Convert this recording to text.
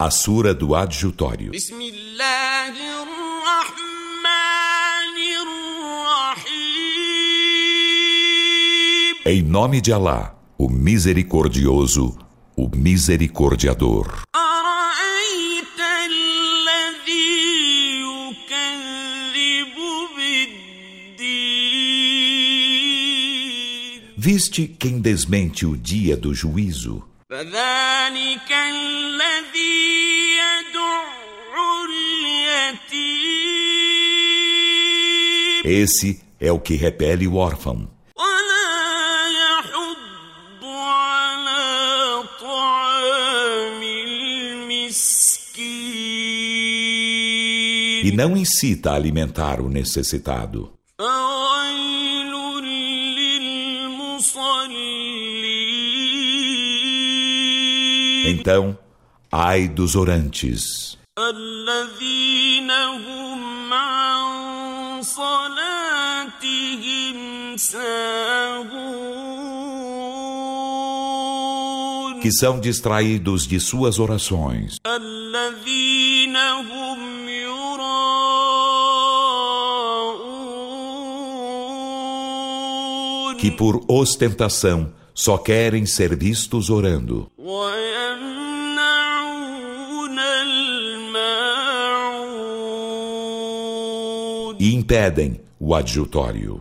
a Sura do Adjutório. Em nome de Alá, o Misericordioso, o Misericordiador. Viste quem desmente o dia do juízo? فذلك الذي يدع اليتيم Esse é o que repele o órfão ولا يحض على طعام المسكين e não incita a alimentar o necessitado. فويل للمصلين então, ai dos orantes. Que são distraídos de suas orações. Que por ostentação só querem ser vistos orando. E impedem o adjutório.